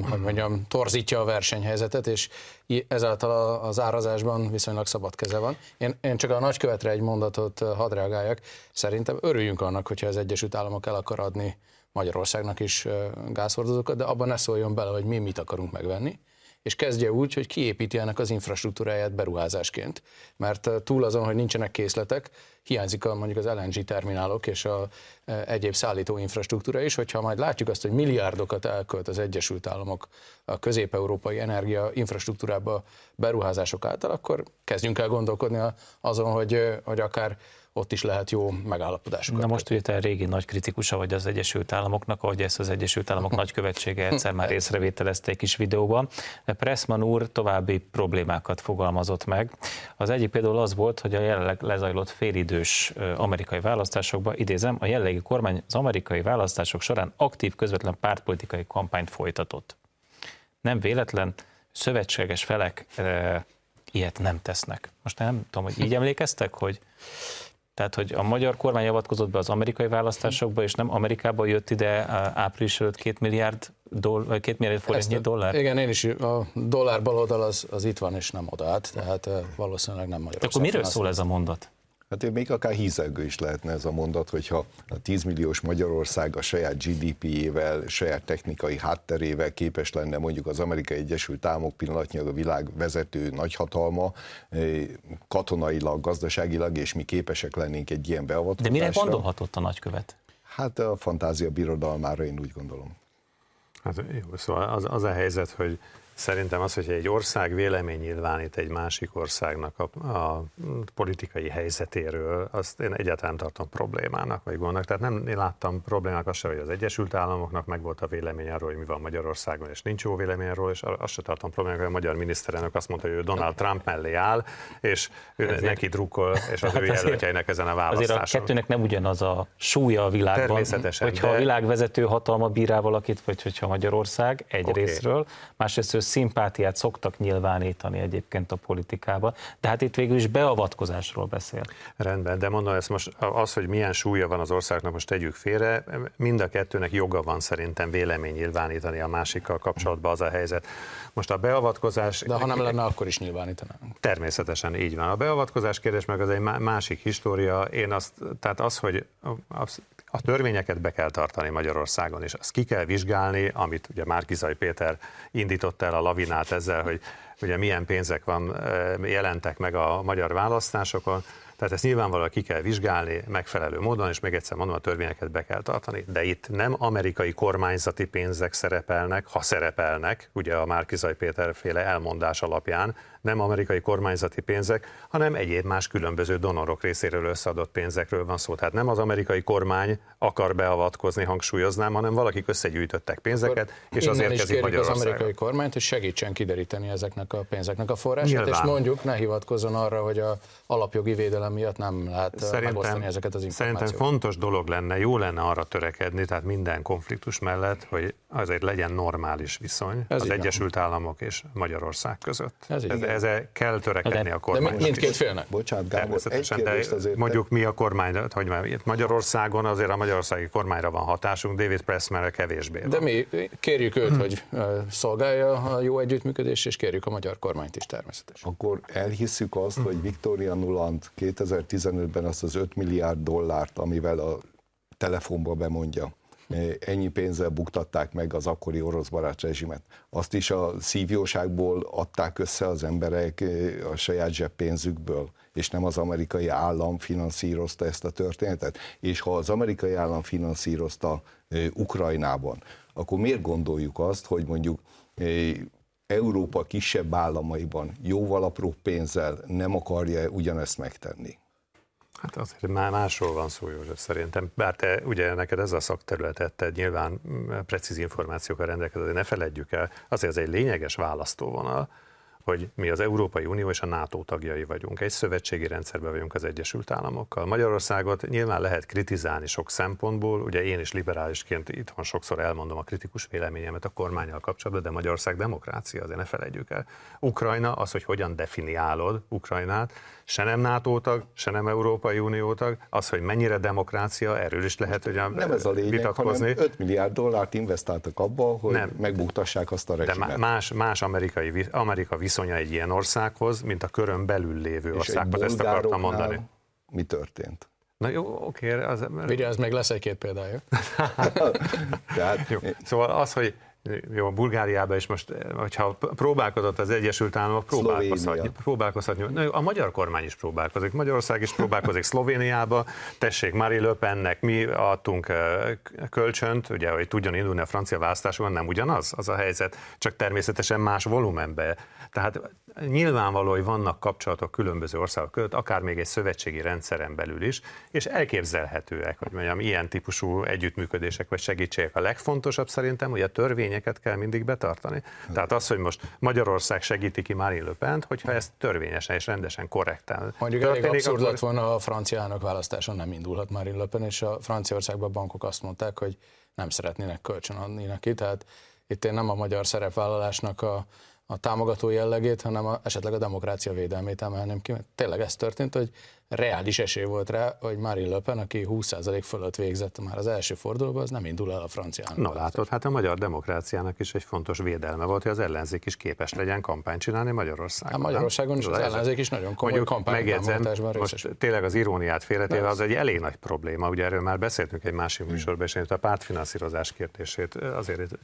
hogy mondjam, torzítja a versenyhelyzetet, és ezáltal az árazásban viszonylag szabad keze van. Én, én csak a nagykövetre egy mondatot hadd reagáljak. Szerintem örüljünk annak, hogyha az Egyesült Államok el akar adni Magyarországnak is gázhordozókat, de abban ne szóljon bele, hogy mi mit akarunk megvenni, és kezdje úgy, hogy kiépíti ennek az infrastruktúráját beruházásként. Mert túl azon, hogy nincsenek készletek, hiányzik a, mondjuk az LNG terminálok és a e, egyéb szállító infrastruktúra is, hogyha majd látjuk azt, hogy milliárdokat elkölt az Egyesült Államok a közép-európai energia infrastruktúrába beruházások által, akkor kezdjünk el gondolkodni azon, hogy, hogy akár ott is lehet jó megállapodásokat. Na most ugye te régi nagy kritikusa vagy az Egyesült Államoknak, ahogy ezt az Egyesült Államok *laughs* nagykövetsége egyszer már észrevételezte egy kis videóban. De Pressman úr további problémákat fogalmazott meg. Az egyik például az volt, hogy a jelenleg lezajlott félidős amerikai választásokban, idézem, a jelenlegi kormány az amerikai választások során aktív közvetlen pártpolitikai kampányt folytatott. Nem véletlen, szövetséges felek e, ilyet nem tesznek. Most nem tudom, hogy így *laughs* emlékeztek, hogy tehát, hogy a magyar kormány avatkozott be az amerikai választásokba, és nem Amerikába jött ide április előtt két milliárd, doll, két milliárd forintnyi dollár? Igen, én is, a dollár baloldal az, az itt van, és nem odaállt, tehát valószínűleg nem Magyarország. Akkor miről szól ez a mondat? Hát még akár hízelgő is lehetne ez a mondat, hogyha a 10 milliós Magyarország a saját GDP-jével, saját technikai hátterével képes lenne mondjuk az Amerikai Egyesült Államok pillanatnyilag a világ vezető nagyhatalma, eh, katonailag, gazdaságilag, és mi képesek lennénk egy ilyen beavatkozásra. De mire gondolhatott a nagykövet? Hát a fantázia birodalmára én úgy gondolom. Hát jó, szóval az, az a helyzet, hogy Szerintem az, hogy egy ország vélemény nyilvánít egy másik országnak a, a politikai helyzetéről, azt én egyáltalán tartom problémának, vagy gondnak. Tehát nem én láttam problémák azt hogy az Egyesült Államoknak meg volt a vélemény arról, hogy mi van Magyarországon, és nincs jó vélemény arról, és azt se tartom problémának, hogy a magyar miniszterelnök azt mondta, hogy ő Donald Trump mellé áll, és ő ezért, neki drukkol, és az hát ő jelöltjeinek ezen a választáson. Azért a kettőnek nem ugyanaz a súlya a világban. Természetesen. Hogyha de... a világ vezető hatalma bírál valakit, vagy hogyha Magyarország egy okay. részről, másrészt szimpátiát szoktak nyilvánítani egyébként a politikában, de hát itt végül is beavatkozásról beszél. Rendben, de mondom ezt most az, hogy milyen súlya van az országnak, most tegyük félre, mind a kettőnek joga van szerintem vélemény nyilvánítani a másikkal kapcsolatban az a helyzet. Most a beavatkozás... De ha nem lenne, akkor is nyilvánítanánk. Természetesen így van. A beavatkozás kérdés meg az egy másik história. Én azt, tehát az, hogy a törvényeket be kell tartani Magyarországon, és azt ki kell vizsgálni, amit ugye Márkizai Péter indított el a lavinát ezzel, hogy ugye milyen pénzek van, jelentek meg a magyar választásokon, tehát ezt nyilvánvalóan ki kell vizsgálni megfelelő módon, és még egyszer mondom, a törvényeket be kell tartani. De itt nem amerikai kormányzati pénzek szerepelnek, ha szerepelnek, ugye a Márkizai Péter féle elmondás alapján, nem amerikai kormányzati pénzek, hanem egyéb más különböző donorok részéről összeadott pénzekről van szó. Tehát nem az amerikai kormány akar beavatkozni, hangsúlyoznám, hanem valakik összegyűjtöttek pénzeket, Akkor és azért kezdik Magyarországon. az amerikai kormányt, hogy segítsen kideríteni ezeknek a pénzeknek a forrását, Nyilván. és mondjuk ne hivatkozzon arra, hogy a alapjogi védelem miatt nem lehet szerintem, megosztani ezeket az információkat. Szerintem fontos dolog lenne, jó lenne arra törekedni, tehát minden konfliktus mellett, hogy azért legyen normális viszony Ez az Egyesült Államok és Magyarország között. Ez, ez, ez kell törekedni de, a kormány. De mindkét félnek. Bocsánat, Gábor, egy de azért mondjuk mi a kormány, hogy már Magyarországon azért a magyarországi kormányra van hatásunk, David Pressmerre kevésbé. De mi kérjük őt, hogy szolgálja a jó együttműködés, és kérjük a magyar kormányt is természetesen. Akkor elhisszük azt, hogy Victoria Nuland 2015-ben azt az 5 milliárd dollárt, amivel a telefonba bemondja, ennyi pénzzel buktatták meg az akkori orosz barát rezsimet. Azt is a szívjóságból adták össze az emberek a saját zseppénzükből, és nem az amerikai állam finanszírozta ezt a történetet. És ha az amerikai állam finanszírozta Ukrajnában, akkor miért gondoljuk azt, hogy mondjuk Európa kisebb államaiban jóval apró pénzzel nem akarja ugyanezt megtenni? Hát azért már másról van szó, József, szerintem. Bár te ugye neked ez a szakterületet, te nyilván precíz információkkal rendelkezel, de ne feledjük el, azért ez egy lényeges választóvonal, hogy mi az Európai Unió és a NATO tagjai vagyunk. Egy szövetségi rendszerben vagyunk az Egyesült Államokkal. Magyarországot nyilván lehet kritizálni sok szempontból, ugye én is liberálisként itthon sokszor elmondom a kritikus véleményemet a kormányal kapcsolatban, de Magyarország demokrácia, azért ne felejtjük el. Ukrajna, az, hogy hogyan definiálod Ukrajnát, se nem NATO tag, se nem Európai Unió tag, az, hogy mennyire demokrácia, erről is lehet, hogy nem ez a lényeg, vitatkozni. hanem 5 milliárd dollárt investáltak abba, hogy nem. megbuktassák azt a rezsimet. De más, más amerikai, Amerika viszonya egy ilyen országhoz, mint a körön belül lévő És országhoz, ezt akartam mondani. Mi történt? Na jó, oké. Az... Vigyázz, meg lesz egy-két példája. *laughs* Tehát... jó. Szóval az, hogy jó, Bulgáriában is most, hogyha próbálkozott az Egyesült Államok, próbálkozhat, próbálkozhat. A magyar kormány is próbálkozik, Magyarország is próbálkozik Szlovéniába, tessék, Marie Le Pennek mi adtunk kölcsönt, ugye, hogy tudjon indulni a francia választásokon, nem ugyanaz az a helyzet, csak természetesen más volumenbe. Tehát nyilvánvaló, hogy vannak kapcsolatok különböző országok között, akár még egy szövetségi rendszeren belül is, és elképzelhetőek, hogy mondjam, ilyen típusú együttműködések vagy segítségek. A legfontosabb szerintem, hogy a törvényeket kell mindig betartani. Tehát az, hogy most Magyarország segíti ki Marine Le Pen-t, hogyha ezt törvényesen és rendesen korrekten Mondjuk elég abszurd akkor... lett volna a francia elnök választáson nem indulhat Marine Le Pen, és a Franciaországban a bankok azt mondták, hogy nem szeretnének kölcsön adni neki, tehát itt én nem a magyar szerepvállalásnak a a támogató jellegét, hanem a, esetleg a demokrácia védelmét emelném ki, mert tényleg ez történt, hogy reális esély volt rá, hogy Marine Le Pen, aki 20% fölött végzett már az első fordulóban, az nem indul el a franciának. Na látod, hát a magyar demokráciának is egy fontos védelme volt, hogy az ellenzék is képes legyen kampányt csinálni Magyarországon. Hát Magyarországon is az ellenzék is nagyon komoly kampányban most tényleg az iróniát félretéve, az egy elég nagy probléma, ugye erről már beszéltünk egy másik műsorban, és a pártfinanszírozás kérdését azért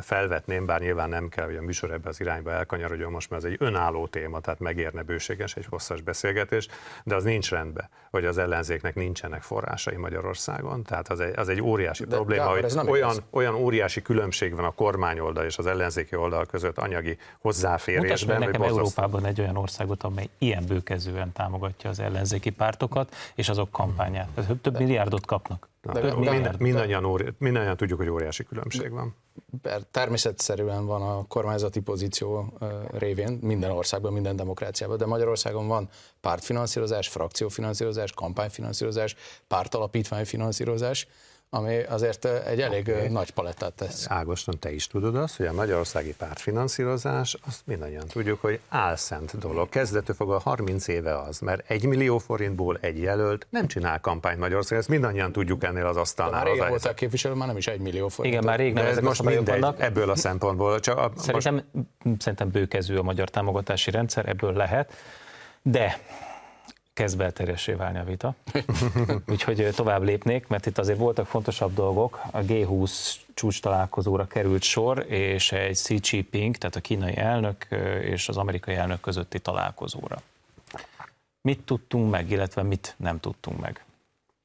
felvetném, bár nyilván nem kell, hogy a műsor ebbe az irányba elkanyarodjon most, mert ez egy önálló téma, tehát megérne bőséges egy hosszas beszélgetés de az nincs rendben, hogy az ellenzéknek nincsenek forrásai Magyarországon. Tehát az egy, az egy óriási de, probléma, de, hogy olyan, olyan óriási különbség van a kormány oldal és az ellenzéki oldal között anyagi hozzáférésben. Mutasd nekem Európában egy olyan országot, amely ilyen bőkezően támogatja az ellenzéki pártokat és azok kampányát. Több milliárdot kapnak. Na, de, minden, mindannyian, óri, mindannyian tudjuk, hogy óriási különbség van. Természetszerűen van a kormányzati pozíció révén minden országban, minden demokráciában, de Magyarországon van pártfinanszírozás, frakciófinanszírozás, kampányfinanszírozás, pártalapítványfinanszírozás, ami azért egy elég okay. nagy palettát tesz. Ágoston, te is tudod azt, hogy a magyarországi pártfinanszírozás, azt mindannyian tudjuk, hogy álszent dolog. Kezdetől fog a 30 éve az, mert egy millió forintból egy jelölt nem csinál kampányt Magyarországon, ezt mindannyian tudjuk ennél az asztalnál. De már régen voltak képviselő, már nem is egy millió forint. Igen, már rég nem ez most mindegy, vannak. ebből a szempontból. Csak a, szerintem, most... szerintem bőkező a magyar támogatási rendszer, ebből lehet, de kezd belterjessé válni a vita. *laughs* Úgyhogy tovább lépnék, mert itt azért voltak fontosabb dolgok. A G20 csúcs találkozóra került sor, és egy Xi Jinping, tehát a kínai elnök és az amerikai elnök közötti találkozóra. Mit tudtunk meg, illetve mit nem tudtunk meg?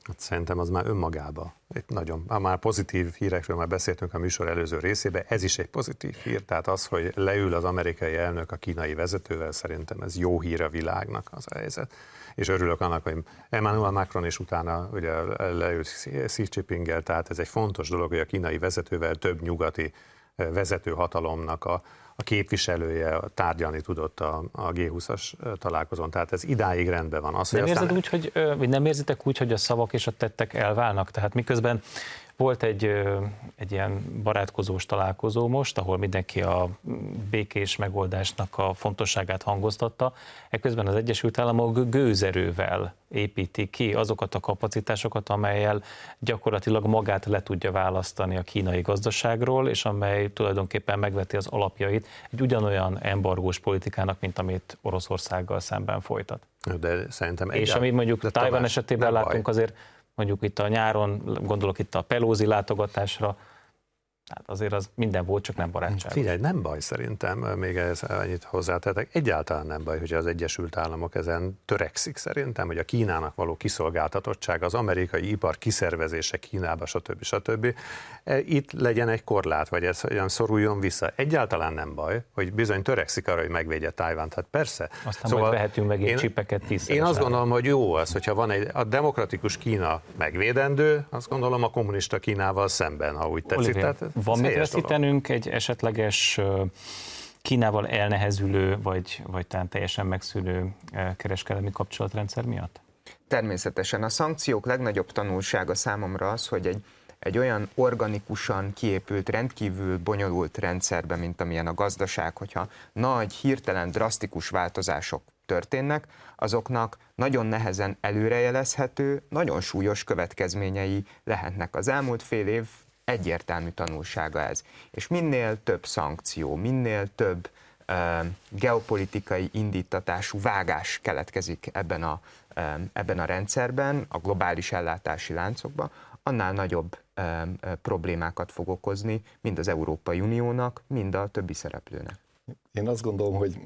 Hát szerintem az már önmagába egy nagyon, már pozitív hírekről már beszéltünk a műsor előző részében, ez is egy pozitív hír, tehát az, hogy leül az amerikai elnök a kínai vezetővel, szerintem ez jó hír a világnak az a helyzet és örülök annak, hogy Emmanuel Macron is utána ugye leült Xi jinping tehát ez egy fontos dolog, hogy a kínai vezetővel több nyugati vezető hatalomnak a, a képviselője tárgyalni tudott a, a G20-as találkozón. Tehát ez idáig rendben van. Az, nem, aztán... érzed úgy, hogy, vagy nem érzitek úgy, hogy a szavak és a tettek elválnak? Tehát miközben volt egy, egy ilyen barátkozós találkozó most, ahol mindenki a békés megoldásnak a fontosságát hangoztatta. Ekközben az Egyesült Államok gőzerővel építi ki azokat a kapacitásokat, amelyel gyakorlatilag magát le tudja választani a kínai gazdaságról, és amely tulajdonképpen megveti az alapjait egy ugyanolyan embargós politikának, mint amit Oroszországgal szemben folytat. De szerintem És amit mondjuk Tajvan esetében látunk, azért mondjuk itt a nyáron, gondolok itt a Pelózi látogatásra, Hát azért az minden volt, csak nem barátság. Figyelj, nem baj szerintem, még ez annyit hozzátetek. Egyáltalán nem baj, hogy az Egyesült Államok ezen törekszik szerintem, hogy a Kínának való kiszolgáltatottság, az amerikai ipar kiszervezése Kínába, stb. stb. E, itt legyen egy korlát, vagy ez olyan szoruljon vissza. Egyáltalán nem baj, hogy bizony törekszik arra, hogy megvédje Tájvánt. Hát persze. Aztán szóval majd vehetünk meg én, csipeket tízszer. Én azt gondolom, hogy jó az, hogyha van egy a demokratikus Kína megvédendő, azt gondolom a kommunista Kínával szemben, ha úgy tetszik. Olivier, Tehát, van mit veszítenünk egy esetleges Kínával elnehezülő, vagy, vagy talán teljesen megszűnő kereskedelmi kapcsolatrendszer miatt? Természetesen. A szankciók legnagyobb tanulsága számomra az, hogy egy, egy olyan organikusan kiépült, rendkívül bonyolult rendszerben, mint amilyen a gazdaság, hogyha nagy, hirtelen, drasztikus változások történnek, azoknak nagyon nehezen előrejelezhető, nagyon súlyos következményei lehetnek. Az elmúlt fél év egyértelmű tanulsága ez. És minél több szankció, minél több geopolitikai indítatású vágás keletkezik ebben a, ebben a rendszerben, a globális ellátási láncokban, annál nagyobb problémákat fog okozni mind az Európai Uniónak, mind a többi szereplőnek. Én azt gondolom, hogy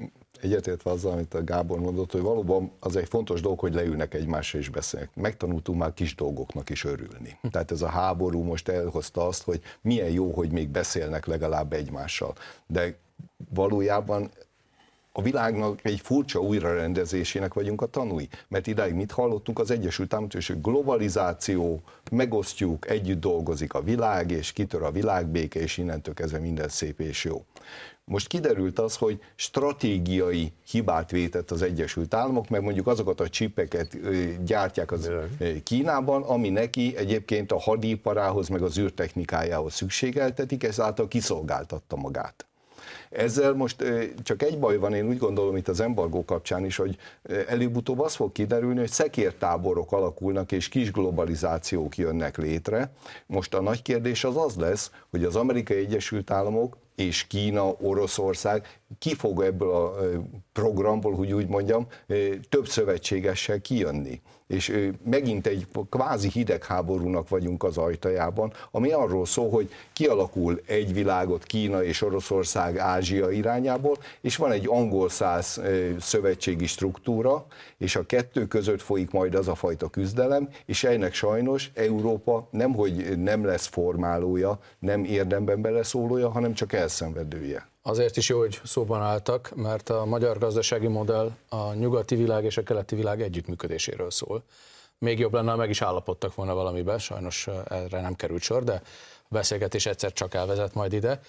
egyetértve azzal, amit a Gábor mondott, hogy valóban az egy fontos dolog, hogy leülnek egymásra és beszélnek. Megtanultunk már kis dolgoknak is örülni. Tehát ez a háború most elhozta azt, hogy milyen jó, hogy még beszélnek legalább egymással. De valójában a világnak egy furcsa újrarendezésének vagyunk a tanúi. Mert idáig mit hallottunk az Egyesült Államok, és globalizáció, megosztjuk, együtt dolgozik a világ, és kitör a világbéke, és innentől kezdve minden szép és jó. Most kiderült az, hogy stratégiai hibát vétett az Egyesült Államok, mert mondjuk azokat a csipeket gyártják az Kínában, ami neki egyébként a hadiparához, meg az űrtechnikájához szükségeltetik, ezáltal kiszolgáltatta magát. Ezzel most csak egy baj van, én úgy gondolom itt az embargó kapcsán is, hogy előbb-utóbb az fog kiderülni, hogy szekértáborok alakulnak és kis globalizációk jönnek létre. Most a nagy kérdés az az lesz, hogy az Amerikai Egyesült Államok és Kína, Oroszország ki fog ebből a programból, hogy úgy mondjam, több szövetségessel kijönni. És megint egy kvázi hidegháborúnak vagyunk az ajtajában, ami arról szól, hogy kialakul egy világot Kína és Oroszország Ázsia irányából, és van egy angol-száz szövetségi struktúra, és a kettő között folyik majd az a fajta küzdelem, és ennek sajnos Európa nem, hogy nem lesz formálója, nem érdemben beleszólója, hanem csak elszenvedője. Azért is jó, hogy szóban álltak, mert a magyar gazdasági modell a nyugati világ és a keleti világ együttműködéséről szól. Még jobb lenne, ha meg is állapodtak volna valamiben, sajnos erre nem került sor, de a beszélgetés egyszer csak elvezet majd ide.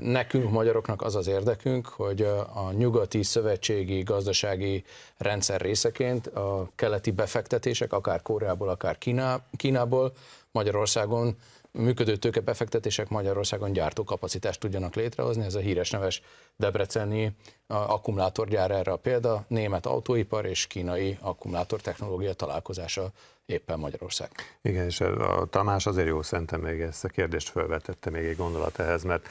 Nekünk, magyaroknak az az érdekünk, hogy a nyugati szövetségi gazdasági rendszer részeként a keleti befektetések, akár Koreából, akár Kíná, Kínából, Magyarországon működő tőkebefektetések Magyarországon gyártókapacitást tudjanak létrehozni. Ez a híres neves Debreceni akkumulátorgyár erre a példa, német autóipar és kínai akkumulátortechnológia találkozása éppen Magyarország. Igen, és a Tamás azért jó szerintem még ezt a kérdést felvetette még egy gondolat ehhez, mert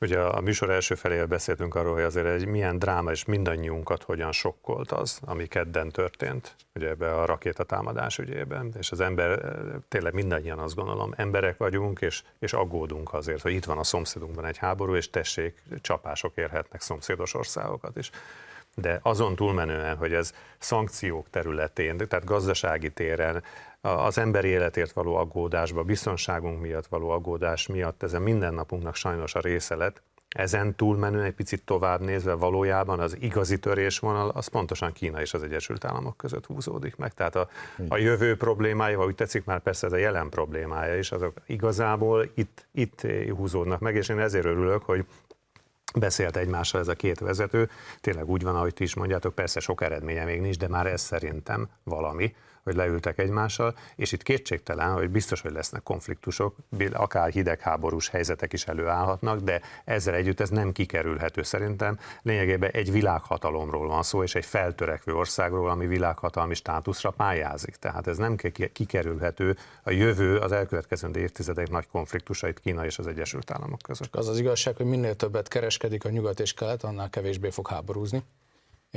ugye a műsor első felével beszéltünk arról, hogy azért egy milyen dráma és mindannyiunkat hogyan sokkolt az, ami kedden történt, ugye ebbe a rakétatámadás ügyében, és az ember, tényleg mindannyian azt gondolom, emberek vagyunk, és, és aggódunk azért, hogy itt van a szomszédunkban egy háború, és tessék, csapások érhetnek szomszédos országokat is de azon túlmenően, hogy ez szankciók területén, tehát gazdasági téren, az emberi életért való aggódásba, biztonságunk miatt való aggódás miatt ezen mindennapunknak sajnos a része lett, ezen túlmenően egy picit tovább nézve valójában az igazi törésvonal az pontosan Kína és az Egyesült Államok között húzódik meg. Tehát a, a jövő problémája, vagy úgy tetszik már persze ez a jelen problémája is, azok igazából itt, itt húzódnak meg, és én ezért örülök, hogy beszélt egymással ez a két vezető. Tényleg úgy van, ahogy ti is mondjátok, persze sok eredménye még nincs, de már ez szerintem valami, hogy leültek egymással, és itt kétségtelen, hogy biztos, hogy lesznek konfliktusok, akár hidegháborús helyzetek is előállhatnak, de ezzel együtt ez nem kikerülhető szerintem. Lényegében egy világhatalomról van szó, és egy feltörekvő országról, ami világhatalmi státuszra pályázik. Tehát ez nem kikerülhető. A jövő, az elkövetkező évtizedek nagy konfliktusait Kína és az Egyesült Államok között. Az az igazság, hogy minél többet kereskedik a nyugat és kelet, annál kevésbé fog háborúzni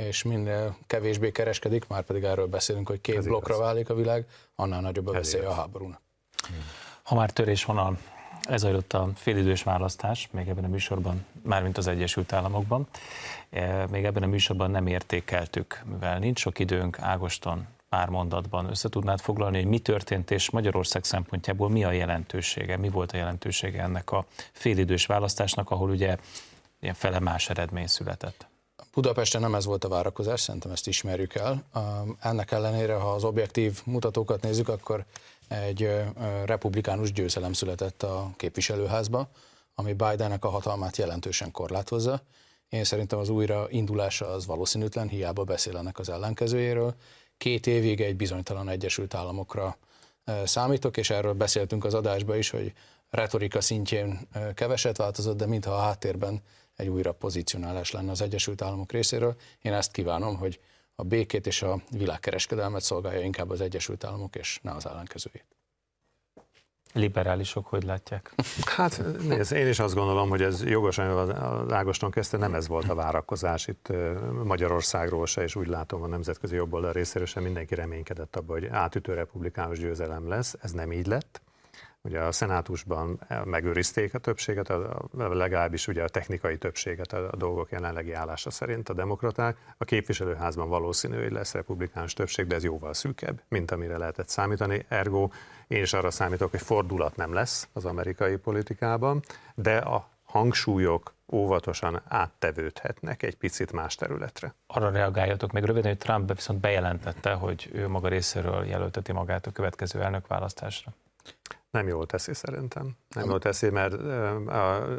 és minél kevésbé kereskedik, már pedig erről beszélünk, hogy két Ez blokkra igaz. válik a világ, annál nagyobb a veszély a háborúnak. Ha már törés van a ez adott a félidős választás, még ebben a műsorban, mármint az Egyesült Államokban. E, még ebben a műsorban nem értékeltük, mivel nincs sok időnk, Ágoston pár mondatban össze tudnád foglalni, hogy mi történt, és Magyarország szempontjából mi a jelentősége, mi volt a jelentősége ennek a félidős választásnak, ahol ugye ilyen fele más eredmény született. Budapesten nem ez volt a várakozás, szerintem ezt ismerjük el. Ennek ellenére, ha az objektív mutatókat nézzük, akkor egy republikánus győzelem született a képviselőházba, ami Bidennek a hatalmát jelentősen korlátozza. Én szerintem az újra indulása az valószínűtlen, hiába beszél ennek az ellenkezőjéről. Két évig egy bizonytalan Egyesült Államokra számítok, és erről beszéltünk az adásban is, hogy retorika szintjén keveset változott, de mintha a háttérben egy újra pozícionálás lenne az Egyesült Államok részéről. Én ezt kívánom, hogy a békét és a világkereskedelmet szolgálja inkább az Egyesült Államok, és ne az ellenkezőjét. Liberálisok hogy látják? Hát nézd, én is azt gondolom, hogy ez jogosan az Ágoston kezdte, nem ez volt a várakozás itt Magyarországról se, és úgy látom a nemzetközi jobboldal részéről sem mindenki reménykedett abban, hogy átütő republikánus győzelem lesz. Ez nem így lett. Ugye a szenátusban megőrizték a többséget, a, legalábbis ugye a technikai többséget a, a dolgok jelenlegi állása szerint a demokraták. A képviselőházban valószínű, hogy lesz republikánus többség, de ez jóval szűkebb, mint amire lehetett számítani. Ergo én is arra számítok, hogy fordulat nem lesz az amerikai politikában, de a hangsúlyok óvatosan áttevődhetnek egy picit más területre. Arra reagáljatok meg röviden, hogy Trump viszont bejelentette, hogy ő maga részéről jelölteti magát a következő elnökválasztásra. Nem jól teszi szerintem. Nem jól teszi, mert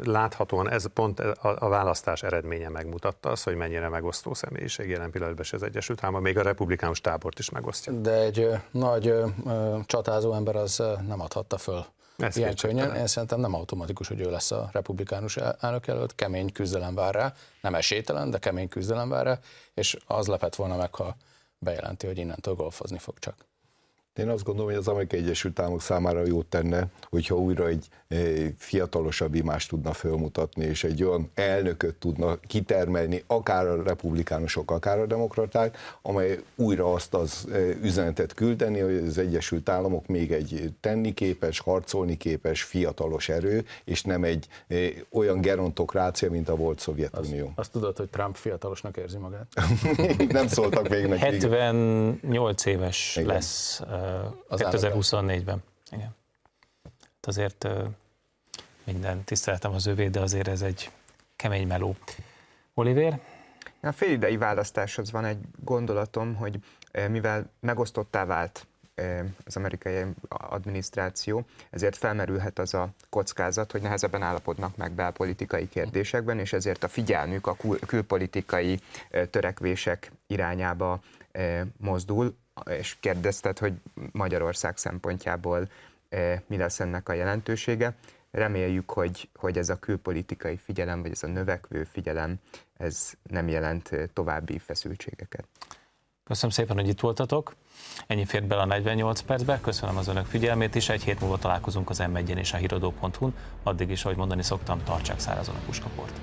láthatóan ez pont a, választás eredménye megmutatta az, hogy mennyire megosztó személyiség jelen pillanatban az Egyesült Államok, még a republikánus tábort is megosztja. De egy nagy csatázó ember az nem adhatta föl ez ilyen könnyen. Én szerintem nem automatikus, hogy ő lesz a republikánus elnök előtt, kemény küzdelem vár rá, nem esélytelen, de kemény küzdelem vár rá, és az lepett volna meg, ha bejelenti, hogy innentől golfozni fog csak. Én azt gondolom, hogy az Amerikai Egyesült Államok számára jót tenne, hogyha újra egy eh, fiatalosabb imást tudna felmutatni, és egy olyan elnököt tudna kitermelni, akár a republikánusok, akár a demokraták, amely újra azt az eh, üzenetet küldeni, hogy az Egyesült Államok még egy tenniképes, harcolni képes, fiatalos erő, és nem egy eh, olyan gerontokrácia, mint a volt Szovjetunió. Azt, azt tudod, hogy Trump fiatalosnak érzi magát? *laughs* nem szóltak még neki. 78 éves Igen. lesz 2024-ben. Igen. Hát azért minden tiszteletem az övé, de azért ez egy kemény meló. Oliver? A félidei választáshoz van egy gondolatom, hogy mivel megosztottá vált az amerikai adminisztráció, ezért felmerülhet az a kockázat, hogy nehezebben állapodnak meg belpolitikai kérdésekben, és ezért a figyelmük a kül- külpolitikai törekvések irányába mozdul, és kérdezted, hogy Magyarország szempontjából eh, mi lesz ennek a jelentősége. Reméljük, hogy, hogy ez a külpolitikai figyelem, vagy ez a növekvő figyelem, ez nem jelent eh, további feszültségeket. Köszönöm szépen, hogy itt voltatok. Ennyi fért bele a 48 percbe. Köszönöm az önök figyelmét is. Egy hét múlva találkozunk az m és a híradó.hu-n. Addig is, ahogy mondani szoktam, tartsák szárazon a puskaport.